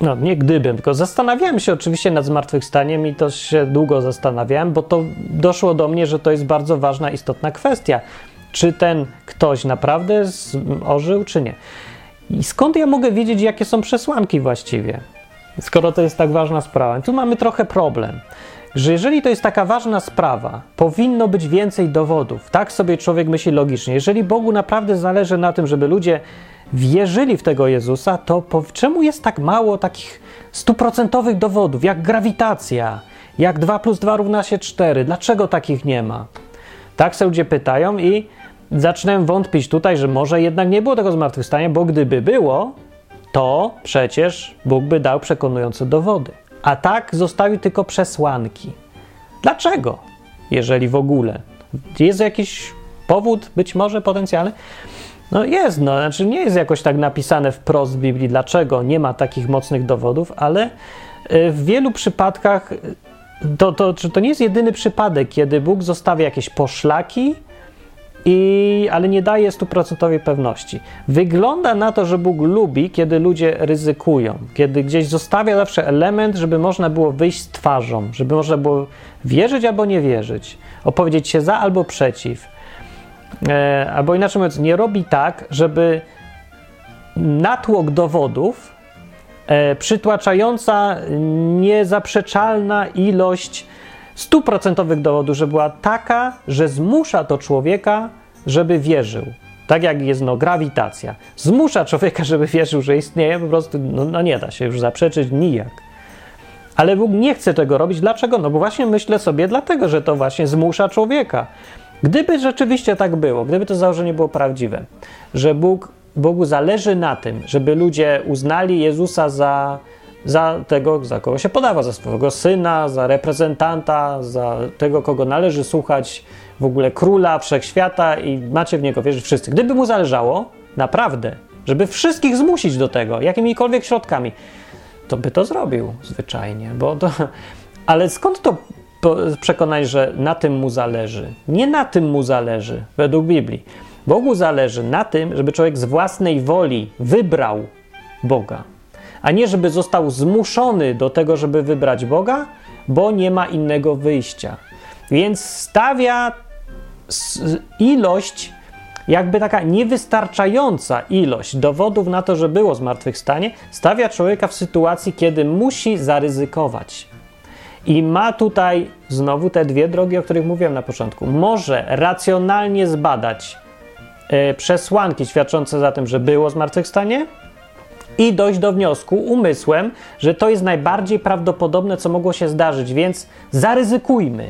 no nie gdybym, tylko zastanawiałem się oczywiście nad zmartwychwstaniem i to się długo zastanawiałem, bo to doszło do mnie, że to jest bardzo ważna, istotna kwestia. Czy ten ktoś naprawdę ożył, czy nie? I skąd ja mogę wiedzieć, jakie są przesłanki właściwie? Skoro to jest tak ważna sprawa. Tu mamy trochę problem, że jeżeli to jest taka ważna sprawa, powinno być więcej dowodów. Tak sobie człowiek myśli logicznie. Jeżeli Bogu naprawdę zależy na tym, żeby ludzie wierzyli w tego Jezusa, to po, czemu jest tak mało takich stuprocentowych dowodów, jak grawitacja, jak 2 plus 2 równa się 4? Dlaczego takich nie ma? Tak sobie ludzie pytają i zaczynają wątpić tutaj, że może jednak nie było tego zmartwychwstania, bo gdyby było, to przecież Bóg by dał przekonujące dowody. A tak zostawił tylko przesłanki. Dlaczego? Jeżeli w ogóle. Jest jakiś powód, być może potencjalny? No jest, no, znaczy nie jest jakoś tak napisane wprost w Biblii, dlaczego nie ma takich mocnych dowodów, ale y, w wielu przypadkach y, to, to, to nie jest jedyny przypadek, kiedy Bóg zostawia jakieś poszlaki i ale nie daje stuprocentowej pewności. Wygląda na to, że Bóg lubi, kiedy ludzie ryzykują, kiedy gdzieś zostawia zawsze element, żeby można było wyjść z twarzą, żeby można było wierzyć albo nie wierzyć, opowiedzieć się za albo przeciw. E, albo inaczej mówiąc, nie robi tak, żeby natłok dowodów, e, przytłaczająca, niezaprzeczalna ilość stuprocentowych dowodów, że była taka, że zmusza to człowieka, żeby wierzył. Tak jak jest no, grawitacja. Zmusza człowieka, żeby wierzył, że istnieje, po prostu no, no nie da się już zaprzeczyć nijak. Ale Bóg nie chce tego robić. Dlaczego? No bo właśnie myślę sobie, dlatego, że to właśnie zmusza człowieka. Gdyby rzeczywiście tak było, gdyby to założenie było prawdziwe, że Bóg, Bogu zależy na tym, żeby ludzie uznali Jezusa za za tego, za kogo się podawa, za swojego syna, za reprezentanta, za tego, kogo należy słuchać, w ogóle króla wszechświata i macie w niego wierzyć wszyscy. Gdyby mu zależało, naprawdę, żeby wszystkich zmusić do tego, jakimikolwiek środkami, to by to zrobił zwyczajnie, bo to... Ale skąd to przekonać, że na tym mu zależy? Nie na tym mu zależy, według Biblii. Bogu zależy na tym, żeby człowiek z własnej woli wybrał Boga a nie żeby został zmuszony do tego, żeby wybrać Boga, bo nie ma innego wyjścia. Więc stawia ilość, jakby taka niewystarczająca ilość dowodów na to, że było zmartwychwstanie, stawia człowieka w sytuacji, kiedy musi zaryzykować. I ma tutaj znowu te dwie drogi, o których mówiłem na początku. Może racjonalnie zbadać e, przesłanki świadczące za tym, że było zmartwychwstanie, i dojść do wniosku umysłem, że to jest najbardziej prawdopodobne, co mogło się zdarzyć, więc zaryzykujmy.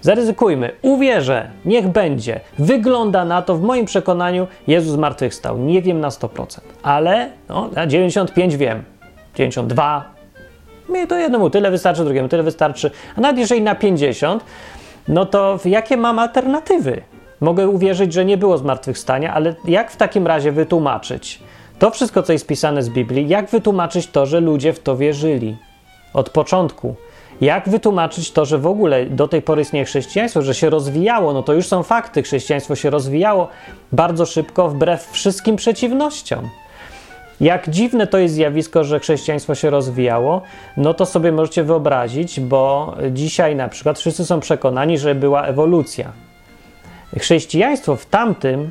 Zaryzykujmy, uwierzę, niech będzie. Wygląda na to, w moim przekonaniu, Jezus zmartwychwstał. Nie wiem na 100%, ale no, na 95 wiem, 92. Mnie to jednemu tyle wystarczy, drugiemu tyle wystarczy. A nawet jeżeli na 50, no to jakie mam alternatywy? Mogę uwierzyć, że nie było zmartwychwstania, ale jak w takim razie wytłumaczyć? To wszystko, co jest pisane z Biblii, jak wytłumaczyć to, że ludzie w to wierzyli od początku? Jak wytłumaczyć to, że w ogóle do tej pory istnieje chrześcijaństwo, że się rozwijało? No to już są fakty. Chrześcijaństwo się rozwijało bardzo szybko, wbrew wszystkim przeciwnościom. Jak dziwne to jest zjawisko, że chrześcijaństwo się rozwijało, no to sobie możecie wyobrazić, bo dzisiaj na przykład wszyscy są przekonani, że była ewolucja. Chrześcijaństwo w tamtym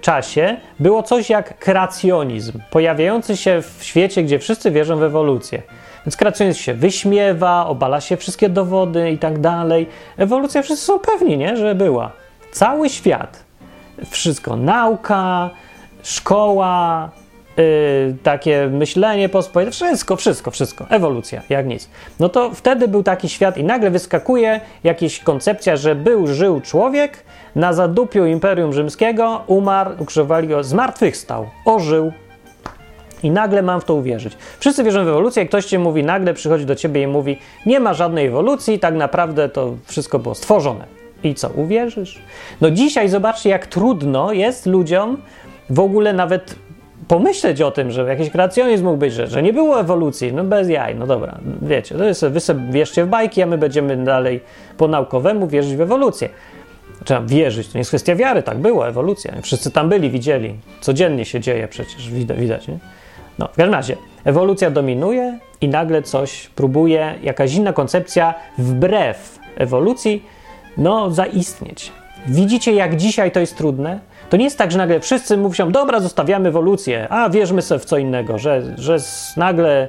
czasie było coś jak kreacjonizm, pojawiający się w świecie, gdzie wszyscy wierzą w ewolucję. Więc kreacjonizm się wyśmiewa, obala się wszystkie dowody i tak dalej. Ewolucja wszyscy są pewni, nie? że była. Cały świat, wszystko, nauka, szkoła, Yy, takie myślenie pospolite, wszystko, wszystko, wszystko, ewolucja, jak nic. No to wtedy był taki świat i nagle wyskakuje jakaś koncepcja, że był, żył człowiek, na zadupiu Imperium Rzymskiego, umarł, ukrzyżowali go, zmartwychwstał, ożył. I nagle mam w to uwierzyć. Wszyscy wierzą w ewolucję, jak ktoś ci mówi, nagle przychodzi do ciebie i mówi, nie ma żadnej ewolucji, tak naprawdę to wszystko było stworzone. I co, uwierzysz? No dzisiaj zobaczcie, jak trudno jest ludziom w ogóle nawet pomyśleć o tym, że jakiś kreacjonizm mógł być, że, że nie było ewolucji, no bez jaj, no dobra, wiecie, to jest, wy sobie wierzcie w bajki, a my będziemy dalej po naukowemu wierzyć w ewolucję. Trzeba wierzyć, to nie jest kwestia wiary, tak było, ewolucja. Wszyscy tam byli, widzieli. Codziennie się dzieje przecież, widać, nie? No, w każdym razie, ewolucja dominuje i nagle coś próbuje, jakaś inna koncepcja wbrew ewolucji, no, zaistnieć. Widzicie, jak dzisiaj to jest trudne? To nie jest tak, że nagle wszyscy mówią, dobra, zostawiamy ewolucję, a wierzmy sobie w co innego, że, że nagle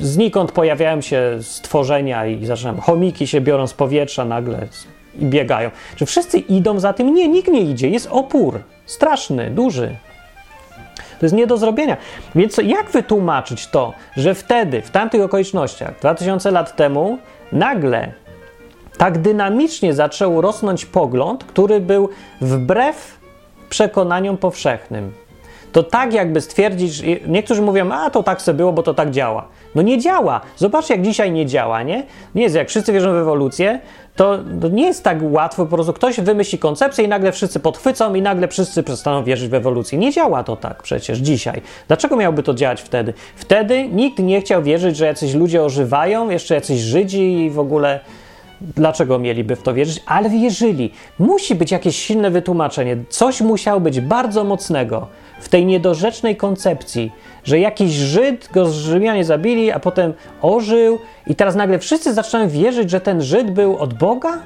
znikąd pojawiają się stworzenia i zaczynam, chomiki się biorą z powietrza nagle, i biegają. Czy wszyscy idą za tym? Nie, nikt nie idzie. Jest opór. Straszny, duży. To jest nie do zrobienia. Więc jak wytłumaczyć to, że wtedy, w tamtych okolicznościach, 2000 lat temu, nagle tak dynamicznie zaczął rosnąć pogląd, który był wbrew przekonaniom powszechnym? To tak jakby stwierdzić, niektórzy mówią, a to tak sobie było, bo to tak działa. No nie działa. Zobaczcie, jak dzisiaj nie działa, nie? Nie jest, jak wszyscy wierzą w ewolucję, to, to nie jest tak łatwo, po prostu ktoś wymyśli koncepcję i nagle wszyscy podchwycą i nagle wszyscy przestaną wierzyć w ewolucję. Nie działa to tak przecież dzisiaj. Dlaczego miałoby to działać wtedy? Wtedy nikt nie chciał wierzyć, że jacyś ludzie ożywają, jeszcze jacyś Żydzi i w ogóle Dlaczego mieliby w to wierzyć? Ale wierzyli. Musi być jakieś silne wytłumaczenie. Coś musiało być bardzo mocnego w tej niedorzecznej koncepcji, że jakiś Żyd go Rzymianie zabili, a potem ożył, i teraz nagle wszyscy zaczynają wierzyć, że ten Żyd był od Boga?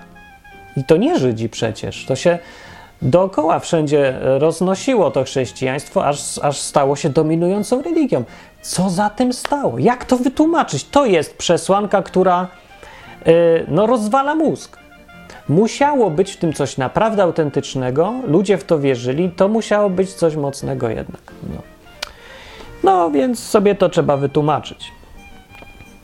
I to nie Żydzi przecież. To się dookoła wszędzie roznosiło to chrześcijaństwo, aż, aż stało się dominującą religią. Co za tym stało? Jak to wytłumaczyć? To jest przesłanka, która no, rozwala mózg. Musiało być w tym coś naprawdę autentycznego, ludzie w to wierzyli, to musiało być coś mocnego jednak. No, no więc sobie to trzeba wytłumaczyć.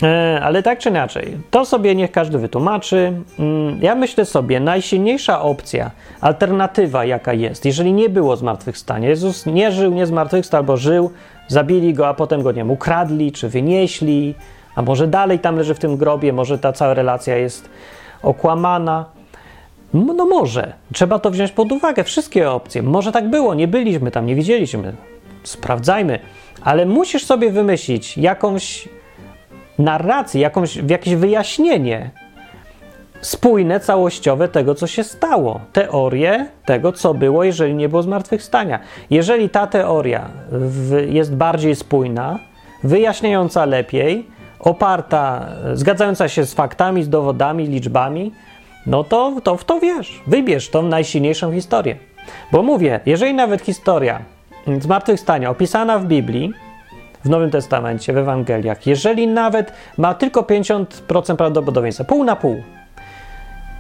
E, ale tak czy inaczej, to sobie niech każdy wytłumaczy. Mm, ja myślę sobie, najsilniejsza opcja, alternatywa jaka jest, jeżeli nie było zmartwychwstania, Jezus nie żył, nie zmartwychwstał, albo żył, zabili go, a potem go nie wiem, ukradli, czy wynieśli, a może dalej tam leży w tym grobie, może ta cała relacja jest okłamana. No może, trzeba to wziąć pod uwagę, wszystkie opcje. Może tak było, nie byliśmy tam, nie widzieliśmy. Sprawdzajmy, ale musisz sobie wymyślić jakąś narrację, jakąś, jakieś wyjaśnienie spójne, całościowe tego, co się stało. Teorię tego, co było, jeżeli nie było zmartwychwstania. Jeżeli ta teoria jest bardziej spójna, wyjaśniająca lepiej, oparta, zgadzająca się z faktami, z dowodami, liczbami, no to, to w to wiesz. Wybierz tą najsilniejszą historię. Bo mówię, jeżeli nawet historia zmartwychwstania opisana w Biblii, w Nowym Testamencie, w Ewangeliach, jeżeli nawet ma tylko 50% prawdopodobieństwa, pół na pół,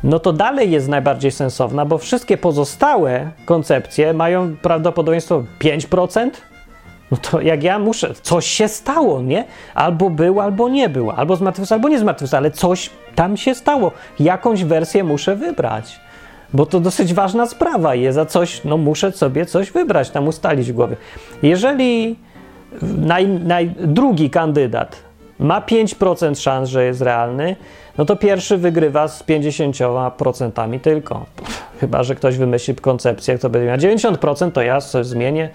no to dalej jest najbardziej sensowna, bo wszystkie pozostałe koncepcje mają prawdopodobieństwo 5%. No to jak ja muszę, coś się stało, nie? Albo był, albo nie był, albo zmartwychwstał, albo nie zmartwychwstał, ale coś tam się stało. Jakąś wersję muszę wybrać. Bo to dosyć ważna sprawa jest, za coś, no muszę sobie coś wybrać, tam ustalić w głowie. Jeżeli naj, naj, drugi kandydat ma 5% szans, że jest realny, no to pierwszy wygrywa z 50% tylko. Chyba, że ktoś wymyśli koncepcję, kto będzie miał 90%, to ja coś zmienię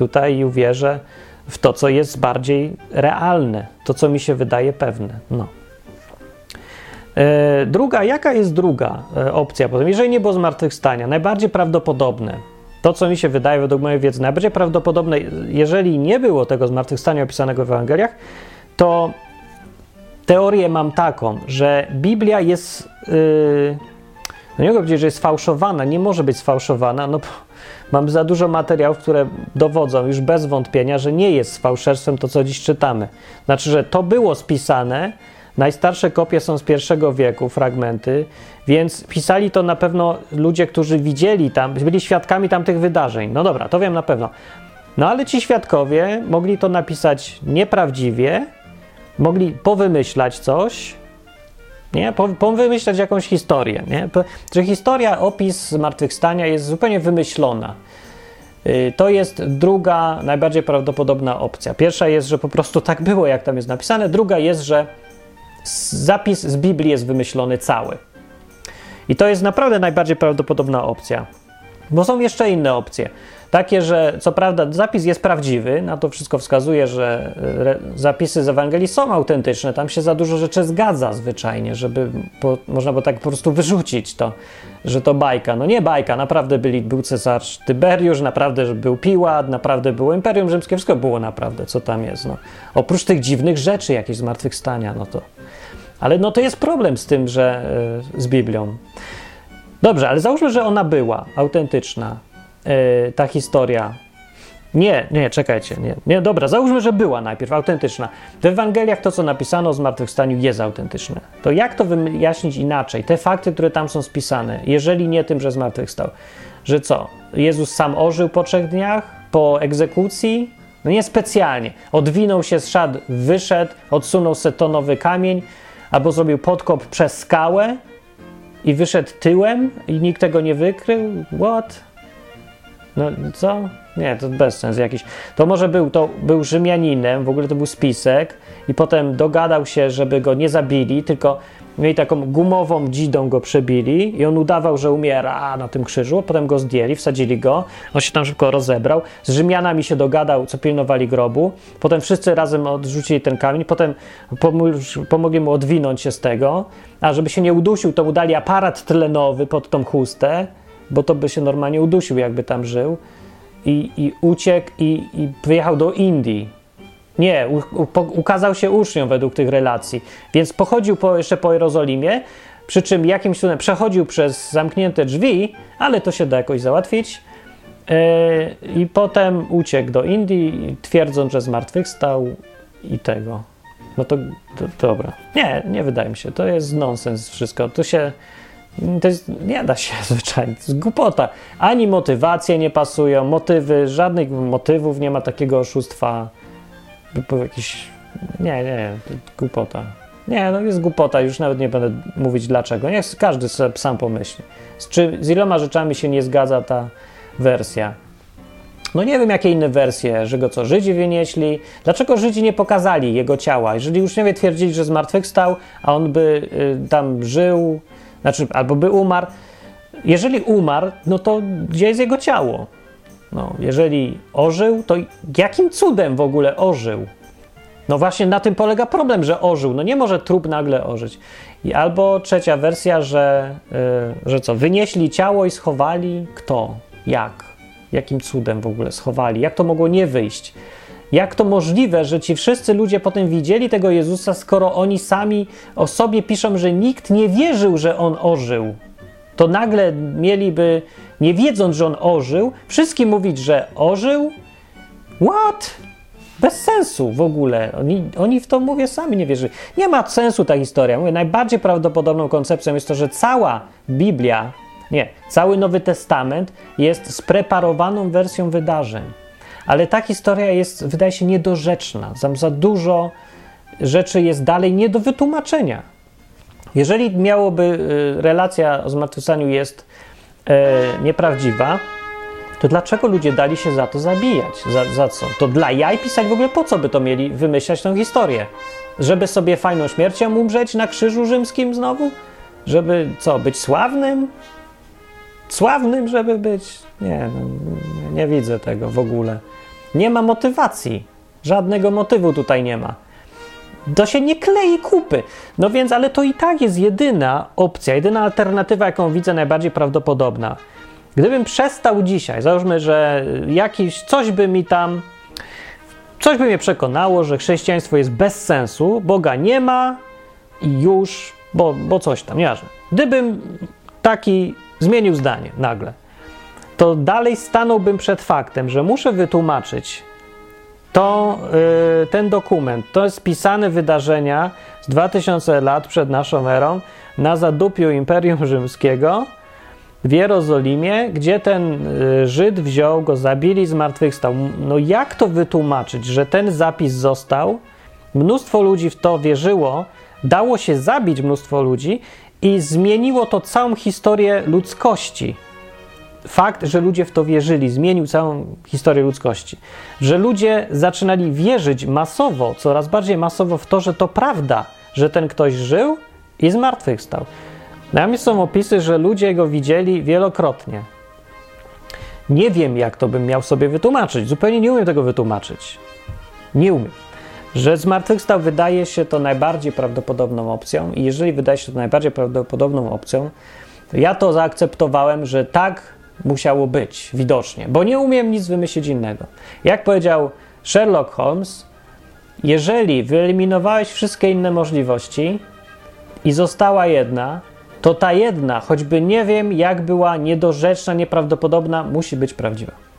tutaj i uwierzę w to, co jest bardziej realne, to, co mi się wydaje pewne. No. E, druga, jaka jest druga e, opcja? Jeżeli nie było zmartwychwstania, najbardziej prawdopodobne, to, co mi się wydaje według mojej wiedzy najbardziej prawdopodobne, jeżeli nie było tego zmartwychwstania opisanego w Ewangeliach, to teorię mam taką, że Biblia jest. Yy, no nie mogę powiedzieć, że jest fałszowana, nie może być sfałszowana, no bo mam za dużo materiałów, które dowodzą już bez wątpienia, że nie jest fałszerstwem to, co dziś czytamy. Znaczy, że to było spisane, Najstarsze kopie są z pierwszego wieku, fragmenty, więc pisali to na pewno ludzie, którzy widzieli tam, byli świadkami tamtych wydarzeń. No dobra, to wiem na pewno. No ale ci świadkowie mogli to napisać nieprawdziwie, mogli powymyślać coś, nie? powymyślać jakąś historię. Nie? Że historia, opis zmartwychwstania jest zupełnie wymyślona. Y, to jest druga, najbardziej prawdopodobna opcja. Pierwsza jest, że po prostu tak było, jak tam jest napisane. Druga jest, że zapis z Biblii jest wymyślony cały. I to jest naprawdę najbardziej prawdopodobna opcja. Bo są jeszcze inne opcje. Takie, że co prawda zapis jest prawdziwy, na to wszystko wskazuje, że e, zapisy z Ewangelii są autentyczne, tam się za dużo rzeczy zgadza zwyczajnie, żeby po, można było tak po prostu wyrzucić to, że to bajka. No nie bajka, naprawdę byli, był cesarz Tyberiusz, naprawdę był Piłat, naprawdę było Imperium Rzymskie, wszystko było naprawdę, co tam jest. No. Oprócz tych dziwnych rzeczy, jakieś zmartwychwstania, no to... Ale no to jest problem z tym, że e, z Biblią. Dobrze, ale załóżmy, że ona była autentyczna, yy, ta historia. Nie, nie, czekajcie, nie, nie, dobra, załóżmy, że była najpierw autentyczna. W Ewangeliach to, co napisano o zmartwychwstaniu, jest autentyczne. To jak to wyjaśnić inaczej? Te fakty, które tam są spisane, jeżeli nie tym, że zmartwychwstał. Że co? Jezus sam ożył po trzech dniach, po egzekucji? No nie specjalnie. Odwinął się z szat, wyszedł, odsunął setonowy kamień, albo zrobił podkop przez skałę i wyszedł tyłem i nikt tego nie wykrył? What? No co? Nie, to bez sensu jakiś. To może był, to był Rzymianinem, w ogóle to był spisek i potem dogadał się, żeby go nie zabili, tylko Mieli taką gumową dzidą go przebili i on udawał, że umiera na tym krzyżu. Potem go zdjęli, wsadzili go. On się tam szybko rozebrał. Z Rzymianami się dogadał, co pilnowali grobu. Potem wszyscy razem odrzucili ten kamień. Potem pomogli mu odwinąć się z tego. A żeby się nie udusił, to mu dali aparat tlenowy pod tą chustę, bo to by się normalnie udusił, jakby tam żył. I, i uciekł i, i wyjechał do Indii nie, u, u, ukazał się uczniom według tych relacji, więc pochodził po, jeszcze po Jerozolimie, przy czym jakimś cudem przechodził przez zamknięte drzwi, ale to się da jakoś załatwić. Yy, I potem uciekł do Indii, twierdząc, że zmartwychwstał i tego. No to, to, dobra. Nie, nie wydaje mi się. To jest nonsens wszystko. To się. To jest, nie da się zwyczajnie. To jest głupota. Ani motywacje nie pasują, motywy, żadnych motywów, nie ma takiego oszustwa jakiś. Nie, nie, głupota. Nie, no jest głupota, już nawet nie będę mówić dlaczego. Niech każdy sobie sam pomyśli. Z, czy, z iloma rzeczami się nie zgadza ta wersja. No nie wiem, jakie inne wersje, że go co, Żydzi wynieśli. Dlaczego Żydzi nie pokazali jego ciała? Jeżeli uczniowie twierdzili, że zmartwychwstał, a on by y, tam żył, znaczy albo by umarł. Jeżeli umarł, no to gdzie jest jego ciało? No, jeżeli ożył, to jakim cudem w ogóle ożył? No właśnie na tym polega problem, że ożył. No nie może trup nagle ożyć. I albo trzecia wersja, że, yy, że co, wynieśli ciało i schowali kto? Jak? Jakim cudem w ogóle schowali? Jak to mogło nie wyjść? Jak to możliwe, że ci wszyscy ludzie potem widzieli tego Jezusa, skoro oni sami o sobie piszą, że nikt nie wierzył, że on ożył? To nagle mieliby nie wiedząc, że on ożył, wszystkim mówić, że ożył? What? Bez sensu w ogóle. Oni, oni w to, mówię, sami nie wierzyli. Nie ma sensu ta historia. Mówię, najbardziej prawdopodobną koncepcją jest to, że cała Biblia, nie, cały Nowy Testament jest spreparowaną wersją wydarzeń. Ale ta historia jest, wydaje się, niedorzeczna. Tam za dużo rzeczy jest dalej nie do wytłumaczenia. Jeżeli miałoby, y, relacja o zmartwychwstaniu jest e, nieprawdziwa, to dlaczego ludzie dali się za to zabijać? Za, za co? To dla jaj pisać w ogóle po co by to mieli wymyślać tę historię? Żeby sobie fajną śmiercią umrzeć na krzyżu rzymskim znowu? Żeby co, być sławnym? Sławnym, żeby być? Nie, no, nie widzę tego w ogóle. Nie ma motywacji. Żadnego motywu tutaj nie ma. To się nie klei kupy. No więc, ale to i tak jest jedyna opcja, jedyna alternatywa, jaką widzę najbardziej prawdopodobna. Gdybym przestał dzisiaj, załóżmy, że jakiś, coś by mi tam, coś by mnie przekonało, że chrześcijaństwo jest bez sensu, Boga nie ma i już, bo, bo coś tam, nieważne. Gdybym taki zmienił zdanie nagle, to dalej stanąłbym przed faktem, że muszę wytłumaczyć to y, ten dokument. To jest spisane wydarzenia z 2000 lat przed naszą erą na zadupiu Imperium Rzymskiego w Jerozolimie, gdzie ten y, Żyd wziął go, zabili, zmartwychwstał. No jak to wytłumaczyć, że ten zapis został, mnóstwo ludzi w to wierzyło, dało się zabić mnóstwo ludzi i zmieniło to całą historię ludzkości fakt, że ludzie w to wierzyli, zmienił całą historię ludzkości. Że ludzie zaczynali wierzyć masowo, coraz bardziej masowo w to, że to prawda, że ten ktoś żył i zmartwychwstał. Na mnie są opisy, że ludzie go widzieli wielokrotnie. Nie wiem, jak to bym miał sobie wytłumaczyć. Zupełnie nie umiem tego wytłumaczyć. Nie umiem. Że zmartwychwstał wydaje się to najbardziej prawdopodobną opcją, i jeżeli wydaje się to najbardziej prawdopodobną opcją, to ja to zaakceptowałem, że tak musiało być, widocznie, bo nie umiem nic wymyślić innego. Jak powiedział Sherlock Holmes, jeżeli wyeliminowałeś wszystkie inne możliwości i została jedna, to ta jedna, choćby nie wiem, jak była niedorzeczna, nieprawdopodobna, musi być prawdziwa.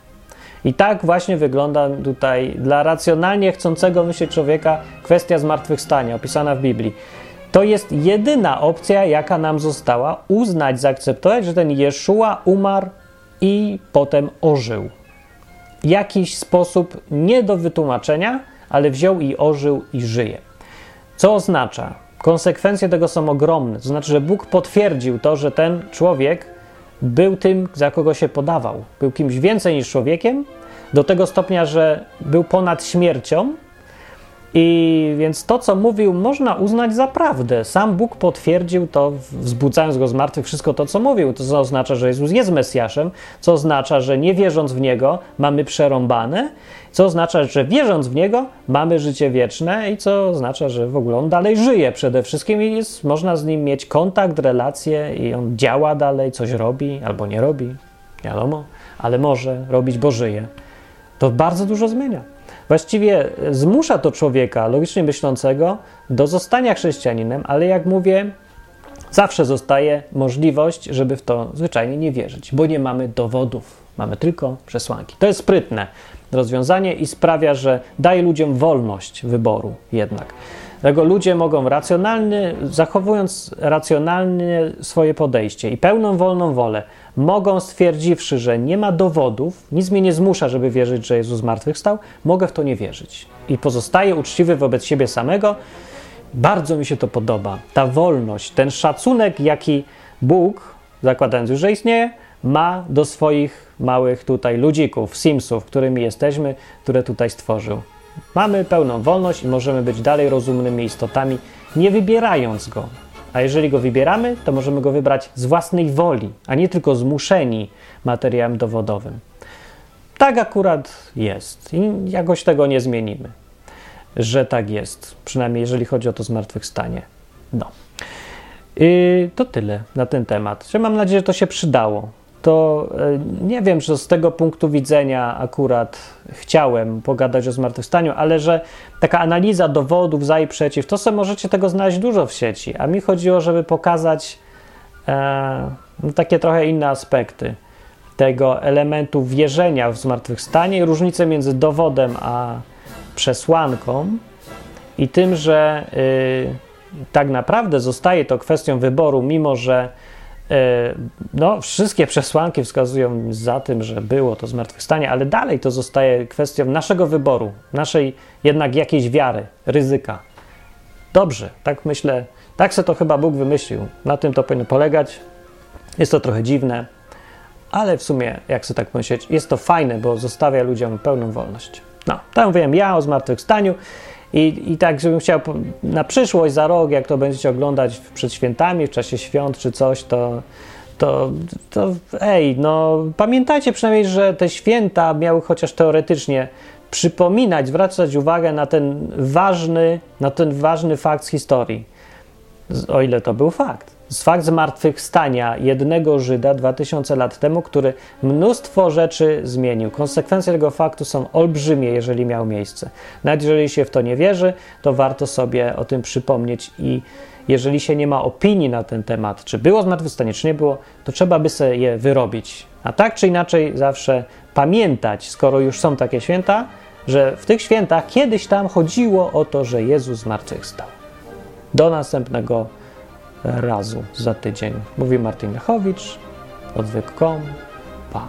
I tak właśnie wygląda tutaj dla racjonalnie chcącego myśleć człowieka kwestia zmartwychwstania opisana w Biblii. To jest jedyna opcja, jaka nam została uznać, zaakceptować, że ten Jeszua umarł i potem ożył. Jakiś sposób nie do wytłumaczenia, ale wziął i ożył i żyje. Co oznacza? Konsekwencje tego są ogromne. To znaczy, że Bóg potwierdził to, że ten człowiek był tym, za kogo się podawał. Był kimś więcej niż człowiekiem, do tego stopnia, że był ponad śmiercią I więc to, co mówił, można uznać za prawdę. Sam Bóg potwierdził to, wzbudzając go z martwych, wszystko to, co mówił. To oznacza, że Jezus jest Mesjaszem, co oznacza, że nie wierząc w Niego mamy przerąbane, co oznacza, że wierząc w Niego mamy życie wieczne i co oznacza, że w ogóle On dalej żyje przede wszystkim i jest, można z Nim mieć kontakt, relacje i On działa dalej, coś robi albo nie robi, wiadomo, ale może robić, bo żyje. To bardzo dużo zmienia. Właściwie zmusza to człowieka logicznie myślącego do zostania chrześcijaninem, ale jak mówię, zawsze zostaje możliwość, żeby w to zwyczajnie nie wierzyć, bo nie mamy dowodów, mamy tylko przesłanki. To jest sprytne rozwiązanie i sprawia, że daje ludziom wolność wyboru jednak. Dlatego ludzie mogą racjonalny, zachowując racjonalnie swoje podejście i pełną wolną wolę, mogą stwierdziwszy, że nie ma dowodów, nic mnie nie zmusza, żeby wierzyć, że Jezus zmartwychwstał, mogę w to nie wierzyć. I pozostaję uczciwy wobec siebie samego. Bardzo mi się to podoba. Ta wolność, ten szacunek, jaki Bóg, zakładając już, że istnieje, ma do swoich małych tutaj ludzików, simsów, którymi jesteśmy, które tutaj stworzył. Mamy pełną wolność i możemy być dalej rozumnymi istotami, nie wybierając go. A jeżeli go wybieramy, to możemy go wybrać z własnej woli, a nie tylko zmuszeni materiałem dowodowym. Tak akurat jest i jakoś tego nie zmienimy, że tak jest, przynajmniej jeżeli chodzi o to zmartwychwstanie. No. I to tyle na ten temat. Mam nadzieję, że to się przydało to e, nie wiem, że z tego punktu widzenia akurat chciałem pogadać o zmartwychwstaniu, ale że taka analiza dowodów za i przeciw, to sobie możecie tego znaleźć dużo w sieci, a mi chodziło, żeby pokazać e, no, takie trochę inne aspekty tego elementu wierzenia w zmartwychwstanie i różnicę między dowodem a przesłanką i tym, że y, tak naprawdę zostaje to kwestią wyboru, mimo że no, wszystkie przesłanki wskazują za tym, że było to zmartwychwstanie, ale dalej to zostaje kwestią naszego wyboru, naszej jednak jakiejś wiary, ryzyka. Dobrze, tak myślę, tak se to chyba Bóg wymyślił. Na tym to powinno polegać. Jest to trochę dziwne, ale w sumie, jak sobie tak pomyśleć, jest to fajne, bo zostawia ludziom pełną wolność. No, tak mówiłem ja o zmartwychwstaniu. I, I tak, żebym chciał na przyszłość, za rok, jak to będziecie oglądać przed świętami, w czasie świąt czy coś, to, to, to ej, no pamiętajcie przynajmniej, że te święta miały chociaż teoretycznie przypominać, zwracać uwagę na ten ważny, na ten ważny fakt z historii. O ile to był fakt fakt zmartwychwstania jednego Żyda 2000 lat temu, który mnóstwo rzeczy zmienił. Konsekwencje tego faktu są olbrzymie, jeżeli miał miejsce. Nawet jeżeli się w to nie wierzy, to warto sobie o tym przypomnieć i jeżeli się nie ma opinii na ten temat, czy było zmartwychwstanie, czy nie było, to trzeba by sobie je wyrobić. A tak czy inaczej zawsze pamiętać, skoro już są takie święta, że w tych świętach kiedyś tam chodziło o to, że Jezus zmartwychwstał. Do następnego razu za tydzień. Mówi Martin Lechowicz, odwyk.com. Pa.